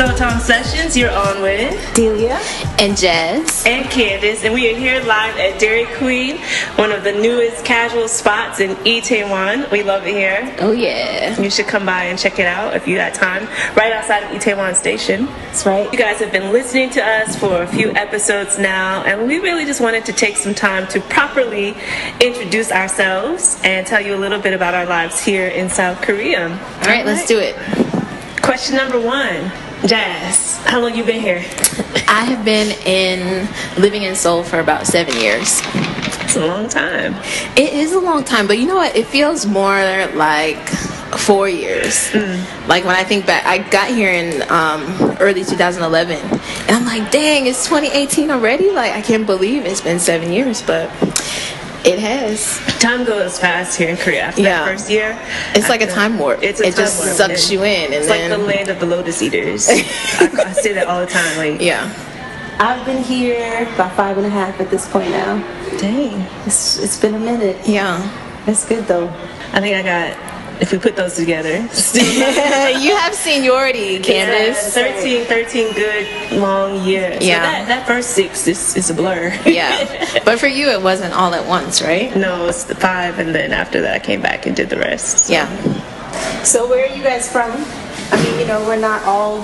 Soul Time Sessions, you're on with Delia and Jazz and Candace, and we are here live at Dairy Queen, one of the newest casual spots in Itaewon. We love it here. Oh yeah, you should come by and check it out if you got time. Right outside of Itaewon Station. That's right. You guys have been listening to us for a few episodes now, and we really just wanted to take some time to properly introduce ourselves and tell you a little bit about our lives here in South Korea. All right, All right. let's do it. Question number one. Jazz, how long you been here? I have been in living in Seoul for about seven years. It's a long time. It is a long time, but you know what? It feels more like four years. Mm. Like when I think back, I got here in um, early 2011, and I'm like, dang, it's 2018 already. Like I can't believe it's been seven years, but it has. Time goes fast here in Korea. After yeah. that first year, it's like a time warp. It's it time just warp. sucks you in, and it's then... like the land of the lotus eaters. I, I, say that all the time. Like, yeah. I've been here about five and a half at this point now. Dang, it's it's been a minute. Yeah, it's good though. I think I got if we put those together. you have seniority, Candace. Yeah, 13, 13 good long years. Yeah. So that, that first six is, is a blur. yeah. But for you, it wasn't all at once, right? No, it's the five, and then after that, I came back and did the rest. So. Yeah. So where are you guys from? I mean, you know, we're not all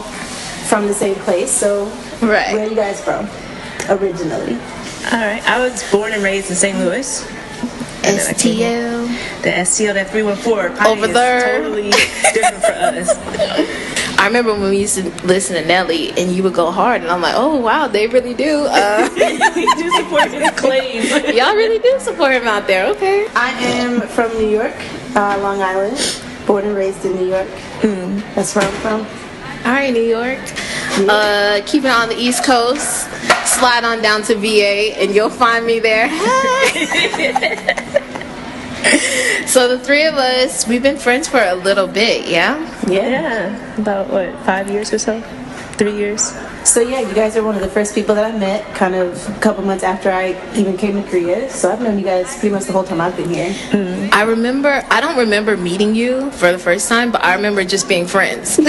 from the same place, so right. where are you guys from originally? All right. I was born and raised in St. Louis. STL. The STL, that 314. Over there. totally different for us. I remember when we used to listen to Nelly and you would go hard, and I'm like, oh wow, they really do. Uh, do support his claim. Y'all really do support him out there. Okay. I am from New York, uh, Long Island, born and raised in New York. Mm. That's where I'm from. All right, New York. Yeah. Uh, keeping on the East Coast slide on down to VA and you'll find me there. so the three of us, we've been friends for a little bit, yeah? Yeah. Yeah. About what, five years or so? Three years? So yeah, you guys are one of the first people that I met, kind of a couple months after I even came to Korea. So I've known you guys pretty much the whole time I've been here. Mm. I remember, I don't remember meeting you for the first time, but I remember just being friends.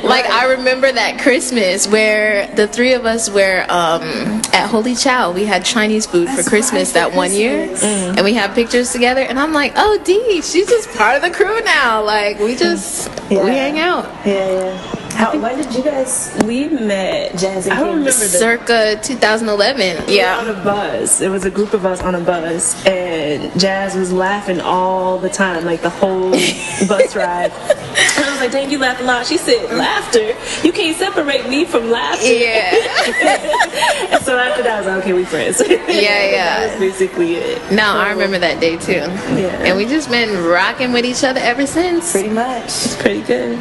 like I remember that Christmas where the three of us were um, at Holy Chow. We had Chinese food That's for Christmas that one year, mm. and we had pictures together. And I'm like, oh, Dee, she's just part of the crew now. Like we just yeah. we hang out. Yeah, yeah. How, when did you guys? We met. Jazz and I don't remember the, circa 2011. We yeah, on a bus. It was a group of us on a bus, and Jazz was laughing all the time, like the whole bus ride. And I was like, "Dang, you laugh a lot." She said, "Laughter. You can't separate me from laughter." Yeah. and so after that, I was like, "Okay, we friends." Yeah, yeah. that was basically it. No, so, I remember that day too. Yeah. And we just been rocking with each other ever since. Pretty much. It's pretty good.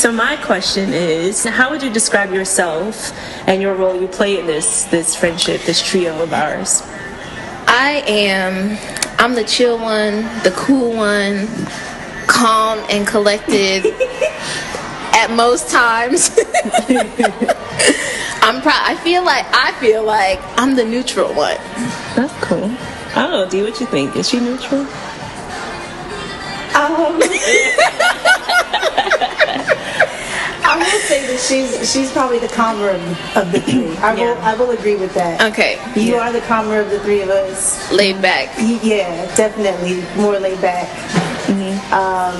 So my question is, how would you describe yourself and your role you play in this this friendship, this trio of ours? I am I'm the chill one, the cool one, calm and collected at most times. I'm proud. I feel like I feel like I'm the neutral one. That's cool. I don't know, Dee, what you think? Is she neutral? Um I will say that she's she's probably the calmer of, of the three. I will I will agree with that. Okay. You yeah. are the calmer of the three of us. Laid back. Yeah, definitely more laid back. Mm-hmm. Um,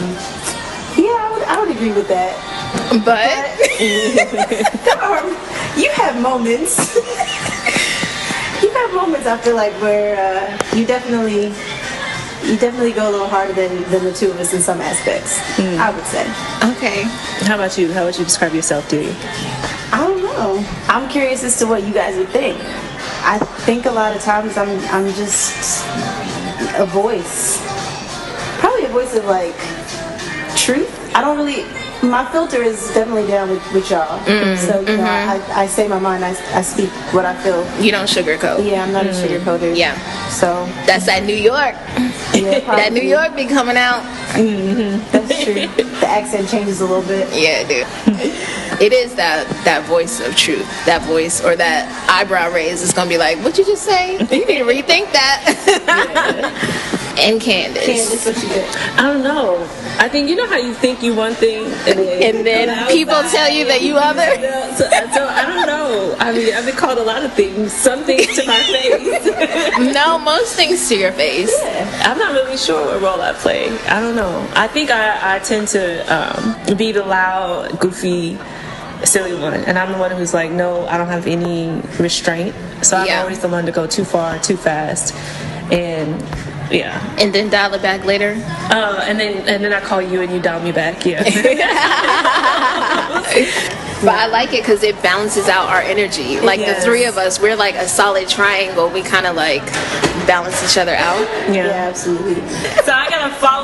yeah, I would I would agree with that. But, but are, you have moments. you have moments I feel like where uh, you definitely you definitely go a little harder than, than the two of us in some aspects. Mm. I would say. Okay. How about you? How would you describe yourself, do you? I don't know. I'm curious as to what you guys would think. I think a lot of times I'm I'm just a voice. Probably a voice of like truth. I don't really my filter is definitely down with, with y'all. Mm, so, you mm-hmm. know, I, I say my mind, I, I speak what I feel. You don't sugarcoat. Yeah, I'm not mm. a sugarcoater. Yeah. So. That's that New York. Yeah, that New York be coming out. Mm-hmm. That's true. the accent changes a little bit. Yeah, dude. it is that that voice of truth. That voice or that eyebrow raise is gonna be like, what you just say? You need to rethink that. and Candace. Candace, what you get? I don't know. I think you know how you think you one thing, and then, And then people tell you that you other. So, so I don't know. I mean, I've been called a lot of things. Some things to my face. No, most things to your face. I'm not really sure what role I play. I don't know. I think I, I tend to um, be the loud, goofy, silly one, and I'm the one who's like, no, I don't have any restraint. So I'm Yeah. always the one to go too far, too fast, and yeah. And then dial it back later. Uh, and then and then I call you and you dial me back. Yeah. But I like it because it balances out our energy. Like Yes. the three of us, we're like a solid triangle. We kind of like balance each other out. Yeah, absolutely. So I got a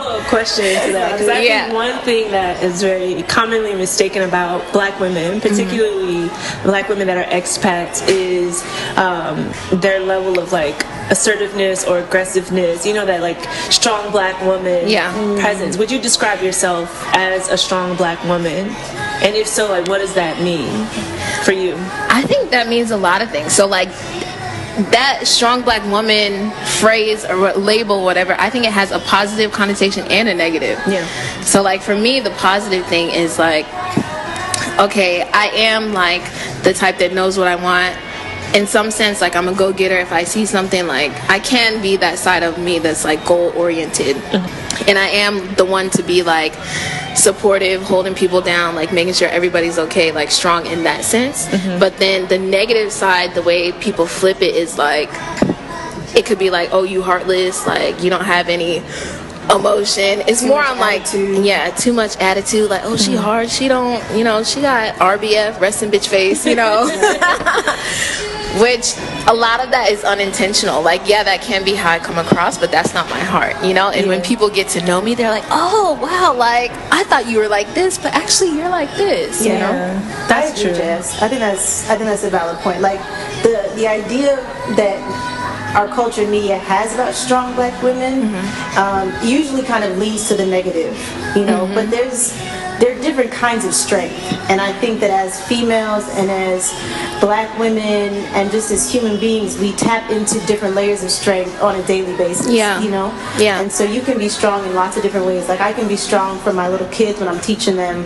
follow up question to that because I Yeah. think one thing that is very commonly mistaken about Black women, particularly Black women that are expats, is um, their level of like assertiveness or aggressiveness. You know that like strong Black woman Yeah. presence. Would you describe yourself as a strong Black woman? And if so, like what does that mean for you? I think that means a lot of things. So like that strong black woman phrase or label, whatever, I think it has a positive connotation and a negative. Yeah. So like for me, the positive thing is like, okay, I am like the type that knows what I want. In some sense, like I'm a go-getter. If I see something, like I can be that side of me that's like goal-oriented, and I am the one to be like supportive, holding people down, like making sure everybody's okay, like strong in that sense. But then the negative side, the way people flip it is like it could be like, oh, you heartless, like you don't have any emotion. It's more on like, attitude. yeah, too much attitude. Like, oh, she Mm-hmm. hard. She don't, you know, she got RBF, resting bitch face, you know. Which a lot of that is unintentional. Like, yeah, that can be how I come across, but that's not my heart, you know. And when people get to know me, they're like, oh, wow, like I thought you were like this, but actually you're like this, you know. that's I agree, true. Jess. I think that's I think that's a valid point. Like the the idea that our culture and media has about strong black women um, usually kind of leads to the negative, you know. But there's there are different kinds of strength, and I think that as females and as black women and just as human beings, we tap into different layers of strength on a daily basis. Yeah. you know. Yeah. And so you can be strong in lots of different ways. Like I can be strong for my little kids when I'm teaching them,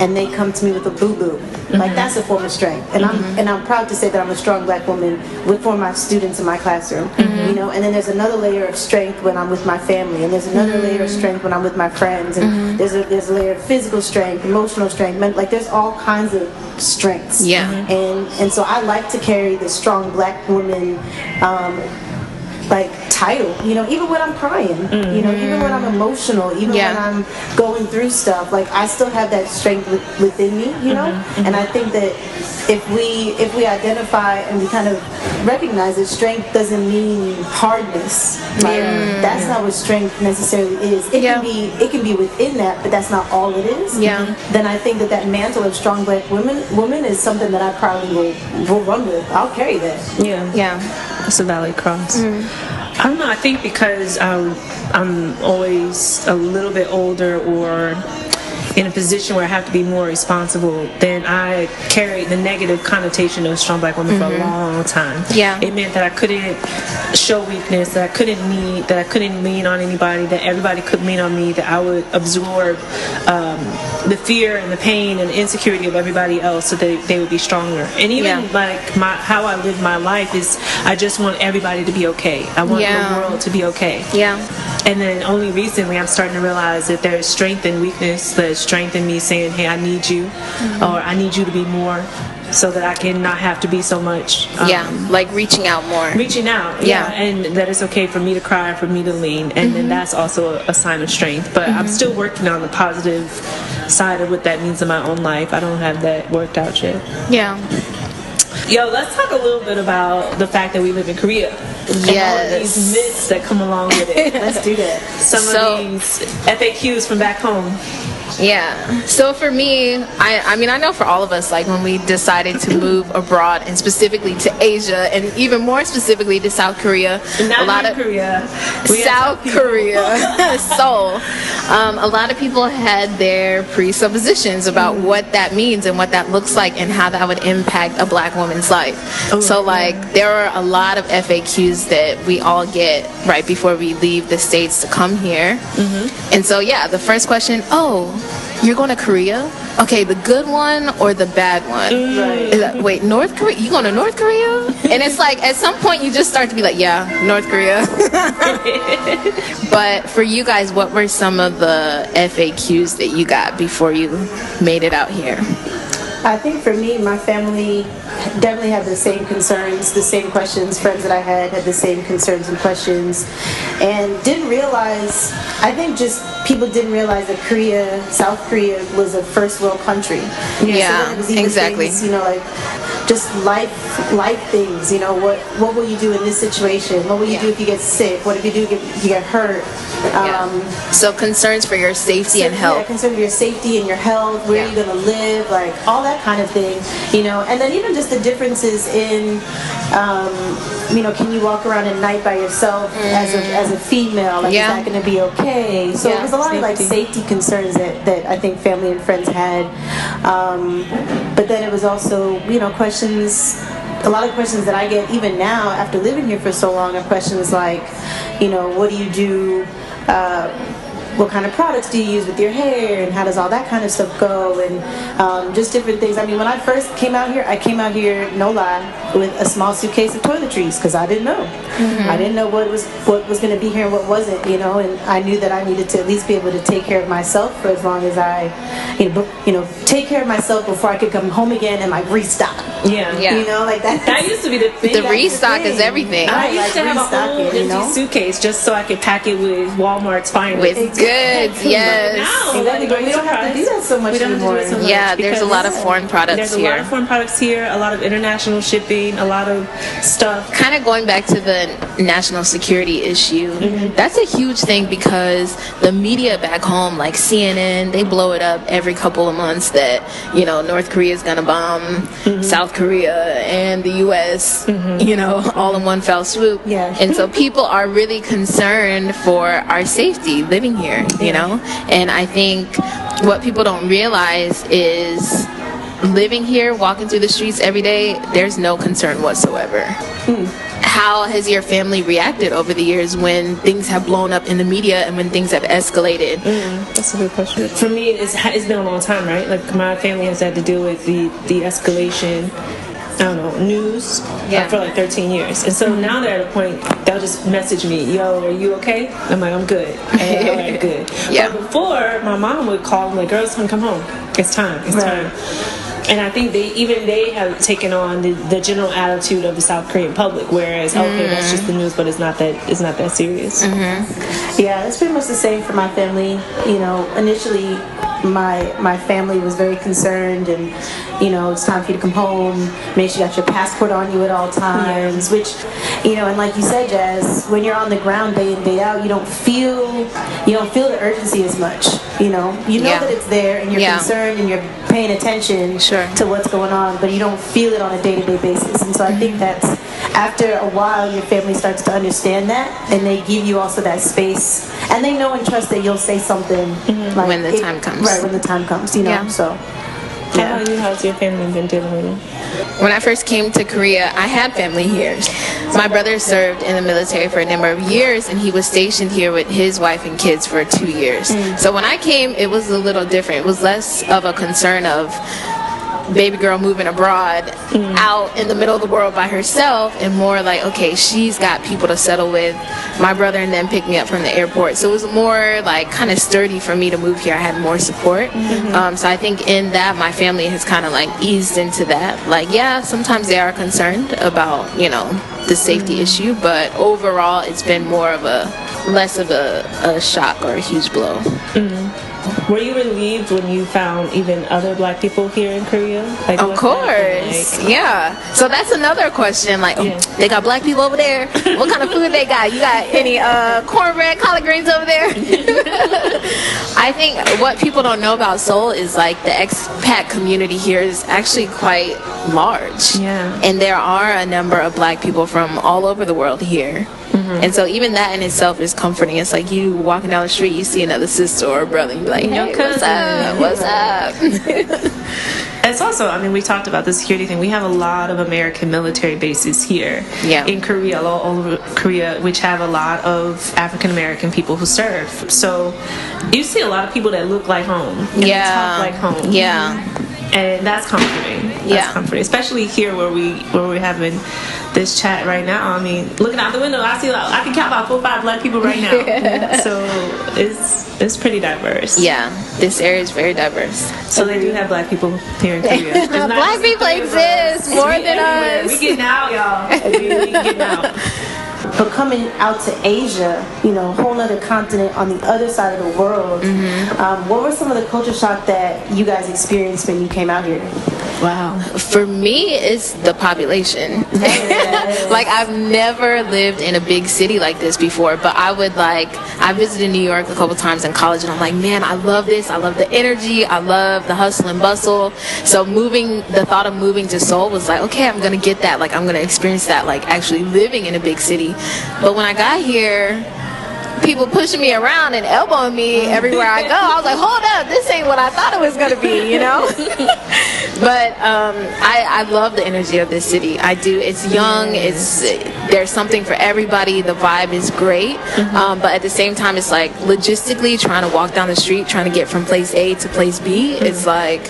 and they come to me with a boo boo. Like mm-hmm. that's a form of strength, and I'm mm-hmm. and I'm proud to say that I'm a strong black woman with for my students in my classroom. Mm-hmm. You know, and then there's another layer of strength when I'm with my family, and there's another layer of strength when I'm with my friends, and there's a there's a layer of physical strength, emotional strength, men- like there's all kinds of strengths. Yeah. And and so I like to carry the strong black woman. Um, like title, you know, even when I'm crying, you know, even when I'm mm-hmm. emotional, even Yeah. when I'm going through stuff, like I still have that strength with, within me, you know. Mm-hmm. And I mm-hmm. think that if we if we identify and we kind of recognize that strength doesn't mean hardness, like that's not what strength necessarily is. It Yeah. can be it can be within that, but that's not all it is. Yeah. Then I think that that mantle of strong black women woman is something that I probably will will run with. I'll carry that. Yeah. Yeah. That's a valid cross. I don't know. I think because um, I'm always a little bit older or in a position where I have to be more responsible, then I carried the negative connotation of strong black woman for a long time. Yeah. It meant that I couldn't show weakness, that I couldn't need, that I couldn't lean on anybody, that everybody could lean on me, that I would absorb um, the fear and the pain and the insecurity of everybody else so that they would be stronger. And even Yeah. like my how I live my life is I just want everybody to be okay. I want Yeah. the world to be okay. Yeah. And then only recently I'm starting to realize that there's strength in weakness. There's strength in me saying, "Hey, I need you," or "I need you to be more," so that I can not have to be so much. um, Yeah. Like reaching out more. Reaching out, Yeah. Mm-hmm. yeah, and that it's okay for me to cry, for me to lean, and then that's also a, a sign of strength. But I'm still working on the positive side of what that means in my own life. I don't have that worked out yet. Yeah. Yo, let's talk a little bit about the fact that we live in Korea. And all of these myths that come along with it. Let's do that. Some So- of these FAQs from back home. Yeah. So for me, I, I mean, I know for all of us, like when we decided to move abroad and specifically to Asia and even more specifically to South Korea, Not a lot of Korea. We South Korea, Seoul. Um, a lot of people had their presuppositions about Mm. what that means and what that looks like and how that would impact a black woman's life. Oh, so, like, there are a lot of FAQs that we all get right before we leave the States to come here. Mm-hmm. And so, yeah, the first question oh, you're going to Korea? Okay, the good one or the bad one? Right. Wait, North Korea? You going to North Korea? And it's like at some point you just start to be like, yeah, North Korea. but for you guys, what were some of the FAQs that you got before you made it out here? I think for me, my family definitely had the same concerns, the same questions. Friends that I had had the same concerns and questions, and didn't realize. I think just people didn't realize that Korea, South Korea, was a first world country. Yeah, was exactly. things, you know, like just life, life things. You know, what what will you do in this situation? What will you Yeah. do if you get sick? What if you do get you get hurt? Um, So concerns for your safety and yeah, health. concern of your safety and your health, where Yeah. you're gonna live, like all that kind of thing, you know. And then even just the differences in, um, you know, can you walk around at night by yourself as a as a female? Like, Yeah. is that gonna be okay? So Yeah, it was a lot of like safety. safety concerns that that I think family and friends had. Um, but then it was also, you know, questions. A lot of questions that I get even now after living here for so long are questions like, you know, what do you do? Uh, what kind of products do you use with your hair and how does all that kind of stuff go and um, just different things. I mean, when I first came out here, I came out here, no lie, with a small suitcase of toiletries because I didn't know. I didn't know what was what was going to be here and what wasn't, you know. And I knew that I needed to at least be able to take care of myself for as long as I, you know, b- you know, take care of myself before I could come home again and like restock. Yeah. Yeah. You know, like that. That used to be the thing. The that's the restock is everything. I Right, used like to have a restock whole it, you know? suitcase just so I could pack it with Walmart's finest. With Exactly. Goods, yes. Now, Exactly, but we don't have to do that so much we don't have do so anymore. much Yeah, there's a lot of foreign products here. There's a lot of foreign products here, a lot of international shipping, a lot of stuff. kind of going back to the national security issue, Mm-hmm. that's a huge thing because the media back home, like CNN, they blow it up every couple of months that, you know, North Korea is going to bomb Mm-hmm. South Korea and the U.S., you know, all in one fell swoop. Yeah. And so people are really concerned for our safety living here, you know? And I think what people don't realize is living here, walking through the streets every day, there's no concern whatsoever. Hmm. How has your family reacted over the years when things have blown up in the media and when things have escalated? Hmm, that's a good question. For me, it's, it's been a long time, right? Like my family has had to deal with the the escalation. I don't know news Yeah. for like 13 years, and so mm-hmm. now they're at a point they'll just message me, "Yo, are you okay?" I'm like, "I'm good." And, All right, good. Yeah. But before, my mom would call me like, "Girls, come come home. It's time. It's Right. time." And I think they even they have taken on the, the general attitude of the South Korean public, whereas okay, that's mm. just the news, but it's not that it's not that serious. Mm-hmm. Yeah, it's pretty much the same for my family. You know, initially my my family was very concerned and you know, it's time for you to come home, make sure you got your passport on you at all times, which you know, and like you said, Jazz, when you're on the ground day in, day out, you don't feel you don't feel the urgency as much. You know. You know Yeah. that it's there and you're Yeah. concerned and you're paying attention Sure. to what's going on, but you don't feel it on a day to day basis. And so I think mm-hmm. that's after a while your family starts to understand that and they give you also that space and they know and trust that you'll say something mm-hmm. like When the time comes. Right, when the time comes, you know. Yeah. So How about you? How's your family been dealing with it? When I first came to Korea, I had family here. My brother served in the military for a number of years, and he was stationed here with his wife and kids for two years. Mm. So when I came, it was a little different. It was less of a concern of baby girl moving abroad mm. out in the middle of the world by herself and more like okay she's got people to settle with. My brother and then pick me up from the airport. So it was more like kind of sturdy for me to move here. I had more support. Mm-hmm. Um, so i think in that my family has kind of like eased into that. Like yeah sometimes they are concerned about you know the safety mm. issue but overall it's been more of a less of a, a shock or a huge blow mm. Were you relieved when you found even other black people here in Korea? Like, Of what's that been course, like? yeah. So that's another question. Like, oh, they got black people over there. What kind of food they got? You got any uh, cornbread, collard greens over there? I think what people don't know about Seoul is like the expat community here is actually quite large. Yeah. And there are a number of black people from all over the world here. Mm-hmm. And so even that in itself is comforting. It's like you walking down the street, you see another sister or brother, and you're like, hey, what's up? What's up? It's also, I mean, we talked about the security thing. We have a lot of American military bases here Yeah. in Korea, all over Korea, which have a lot of African American people who serve. So you see a lot of people that look like home. Yeah. talk like home. Yeah. And that's comforting. That's Yeah. comforting, especially here where we where we're having this chat right now. I mean, looking out the window, I see like, I can count about four, or five black people right now. so it's it's pretty diverse. Yeah, this area is very diverse. So they do have black people here in Korea. Black people three of us. exist more than us. We getting out, y'all. We, we getting out. But coming out to Asia, you know, a whole other continent on the other side of the world, Mm-hmm. um, what were some of the culture shock that you guys experienced when you came out here? Wow. For me, it's the population. like I've never lived in a big city like this before, but I would like I visited New York a couple times in college, and I'm like, man, I love this. I love the energy. I love the hustle and bustle. So moving, the thought of moving to Seoul was like, okay, I'm gonna get that. Like I'm gonna experience that. Like actually living in a big city. But when I got here. People pushing me around and elbowing me everywhere I go. I was like, "Hold up, this ain't what I thought it was gonna be," you know. but um, I, I love the energy of this city. I do. It's young. It's there's something for everybody. The vibe is great. Um, but at the same time, it's like logistically trying to walk down the street, trying to get from place A to place B. It's like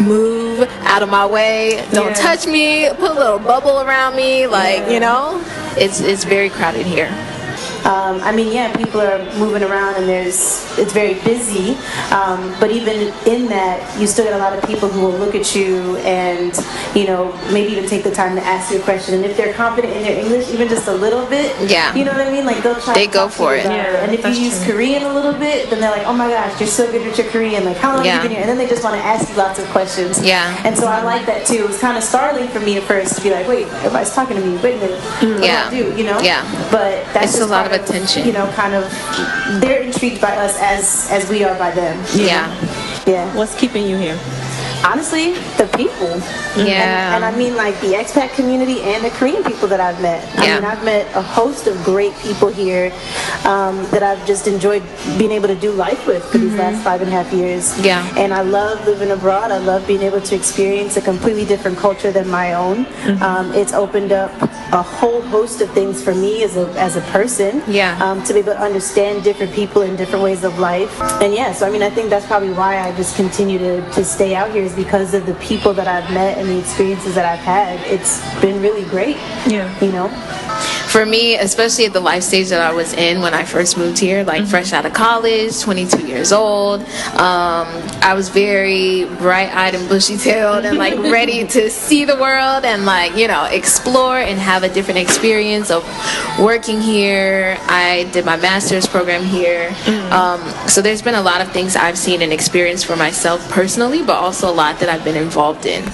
move out of my way. Don't Yeah. touch me. Put a little bubble around me. Like you know, it's it's very crowded here. Um, I mean, yeah, people are moving around and there's it's very busy. Um, but even in that, you still get a lot of people who will look at you and you know maybe even take the time to ask you a question. And if they're confident in their English, even just a little bit, Yeah. you know what I mean. Like they'll try. They to go talk for you it. Yeah, and if you use true. Korean a little bit, then they're like, oh my gosh, you're so good at your Korean. Like how long Yeah. have you been here? And then they just want to ask you lots of questions. Yeah. And so I like that too. It was kind of startling for me at first to be like, wait, everybody's talking to me. Wait a minute. What do I do? You know. Yeah. But that's It's a just lot part of attention. You know, kind of they're intrigued by us as as we are by them. Yeah. Yeah. What's keeping you here? Honestly, the people. Yeah. And, and I mean like the expat community and the Korean people that I've met. I Yeah. mean I've met a host of great people here um, that I've just enjoyed being able to do life with for these last five and a half years. Mm-hmm. Yeah. And I love living abroad. I love being able to experience a completely different culture than my own. Mm-hmm. Um, it's opened up a whole host of things for me as a as a person. Yeah. Um, to be able to understand different people and different ways of life. And yeah, so I mean I think that's probably why I just continue to, to stay out here is because of the people that I've met and the experiences that I've had. It's been really great. Yeah. You know? For me, especially at the life stage that I was in when I first moved here, like fresh out of college, 22 years old, um, I was very bright-eyed and bushy-tailed and like ready to see the world and like you know explore and have a different experience of working here. I did my master's program here, um, so there's been a lot of things I've seen and experienced for myself personally, but also a lot that I've been involved in.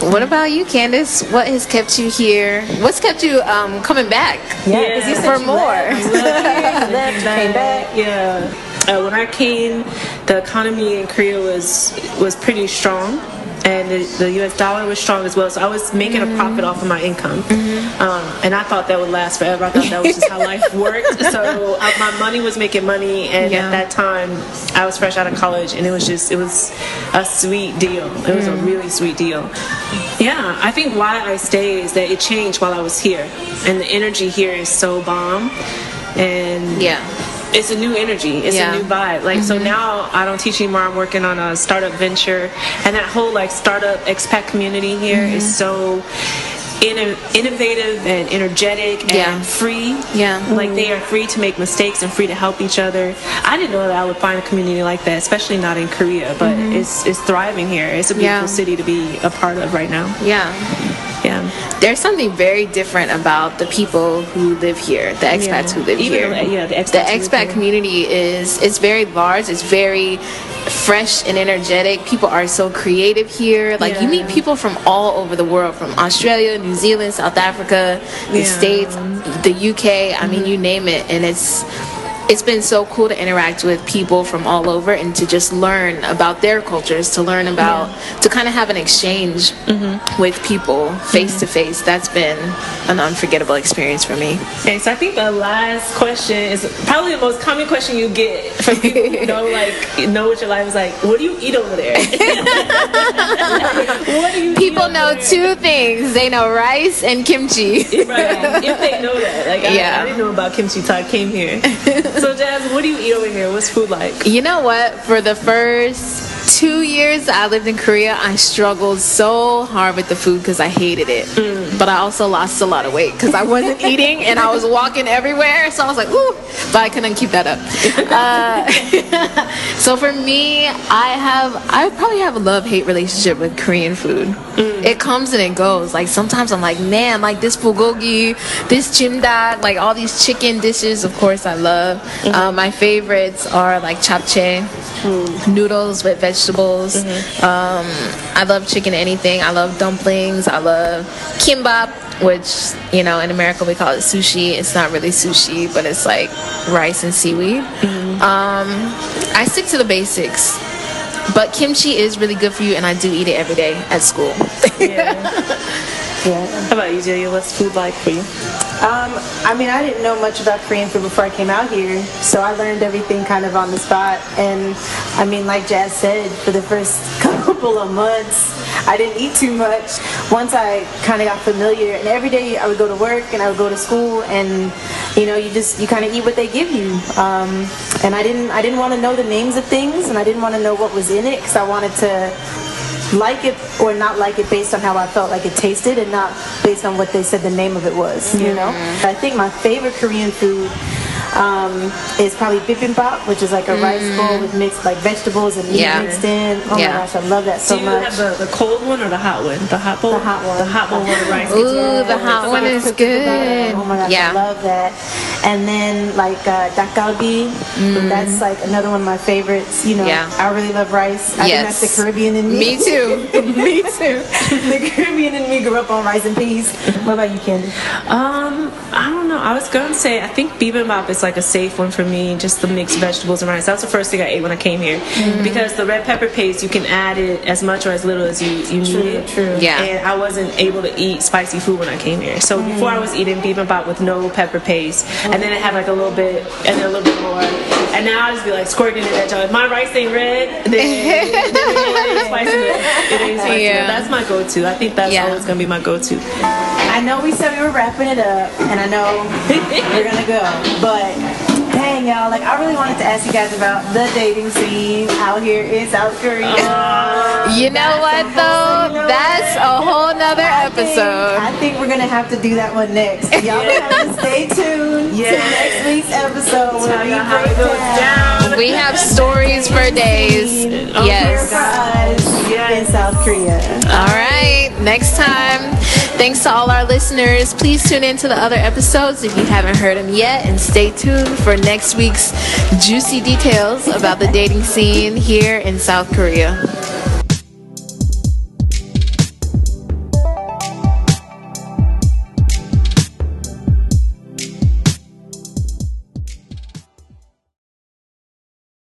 What about you, Candace? What has kept you here? What's kept you um, coming back? Yeah, 'cause you Yeah. said For you more. left. You left, you came back. Yeah. Uh, when I came, the economy in Korea was was pretty strong, and the, the U.S. dollar was strong as well. So I was making a profit off of my income, um, and I thought that would last forever. I thought that was just how life worked. So uh, my money was making money, and Yeah. at that time, I was fresh out of college, and it was just it was a sweet deal. It was a really sweet deal. Yeah, I think why I stay is that it changed while I was here, and the energy here is so bomb, and Yeah. It's a new energy. It's Yeah. a new vibe. Like so mm-hmm. now, I don't teach anymore. I'm working on a startup venture, and that whole like startup expat community here is mm-hmm. so inno- innovative and energetic and Yeah. free. Yeah. like they are free to make mistakes and free to help each other. I didn't know that I would find a community like that, especially not in Korea. But mm-hmm. it's it's thriving here. It's a beautiful Yeah. city to be a part of right now. Yeah. Yeah. there's something very different about the people who live here, the expats Yeah. who live Even here. the- yeah, the expats the expat community is it's very large. It's very fresh and energetic. People are so creative here. Like you meet people from all over the world, from Australia, New Zealand, South Africa, the Yeah. Mm-hmm. States, the UK. I mean, you name it, and it's it's been so cool to interact with people from all over and to just learn about their cultures, to learn about, to kind of have an exchange Mm-hmm. with people face to face. That's been an unforgettable experience for me. Okay, so I think the last question is probably the most common question you get from people who know, like, know what your life is like. What do you eat over there? what do you? People know there? two things. They know rice and kimchi. Right, if they know that. Like, I, Yeah. I didn't know about kimchi until I came here. so, Jazz, what do you eat over here? What's food like? You know what? For the first two years I lived in Korea, I struggled so hard with the food because I hated it. But I also lost a lot of weight because I wasn't eating and I was walking everywhere. So I was like, ooh, but I couldn't keep that up. Uh, so for me, I have, I probably have a love hate relationship with Korean food. It comes and it goes. Like sometimes I'm like, man, like this bulgogi, this jimdak, like all these chicken dishes. Of course, I love. Uh, my favorites are like japchae, noodles with vegetables. Um, I love chicken anything. I love dumplings. I love kimbap, which you know in America we call it sushi. It's not really sushi, but it's like rice and seaweed. Um, I stick to the basics. But kimchi is really good for you, and I do eat it every day at school. Yeah. How about you, Julia? What's food like for you? Um, I mean, I didn't know much about Korean food before I came out here, so I learned everything kind of on the spot. And I mean, like Jazz said, for the first couple of months, I didn't eat too much. Once I kind of got familiar, and every day I would go to work and I would go to school, and you know, you just you kind of eat what they give you. Um, and I didn't I didn't want to know the names of things, and I didn't want to know what was in it because I wanted to like it or not like it based on how I felt like it tasted and not based on what they said the name of it was, you know? Mm-hmm. I think my favorite Korean food um, is probably bibimbap, which is like a rice bowl with mixed like vegetables and meat Yeah. mixed in. Oh Yeah. my gosh, I love that so much. Do you much. have the, the cold one or the hot one? The hot bowl? The hot one. The hot bowl with the rice. Ooh, the hot one is good. Oh my gosh, Yeah. I love that. And then like uh, dakgalbi, that's like another one of my favorites. You know, Mm. Yeah. I really love rice. I Yes. think that's the Caribbean in me. Me too. Me too. the Caribbean in me grew up on rice and peas. What about you, Candy? Um, I know. I was gonna say I think bibimbap is like a safe one for me. Just the mixed vegetables and rice. That's the first thing I ate when I came here mm-hmm. because the red pepper paste you can add it as much or as little as you you need it. true. Yeah. And I wasn't able to eat spicy food when I came here. So mm-hmm. before I was eating bibimbap with no pepper paste, and then it had like a little bit and then a little bit more. And now I just be like squirting it at y'all. If my rice ain't red, then, then it ain't spicy. It ain't spicy Yeah. That's my go-to. I think that's Yeah. always gonna be my go-to. I know we said we were wrapping it up, and I know we're gonna go, but dang y'all, like I really wanted to ask you guys about the dating scene out here in South Korea. You know what though? You know That's what? a whole nother I think- episode. I think we're gonna have to do that one next. Y'all gonna have to stay tuned Yeah. to next week's episode where we how break it goes down. We have stories for days. here for Yes. us in South Korea. All right. Next time. Thanks to all our listeners. Please tune in to the other episodes if you haven't heard them yet, and stay tuned for next week's juicy details about the dating scene here in South Korea.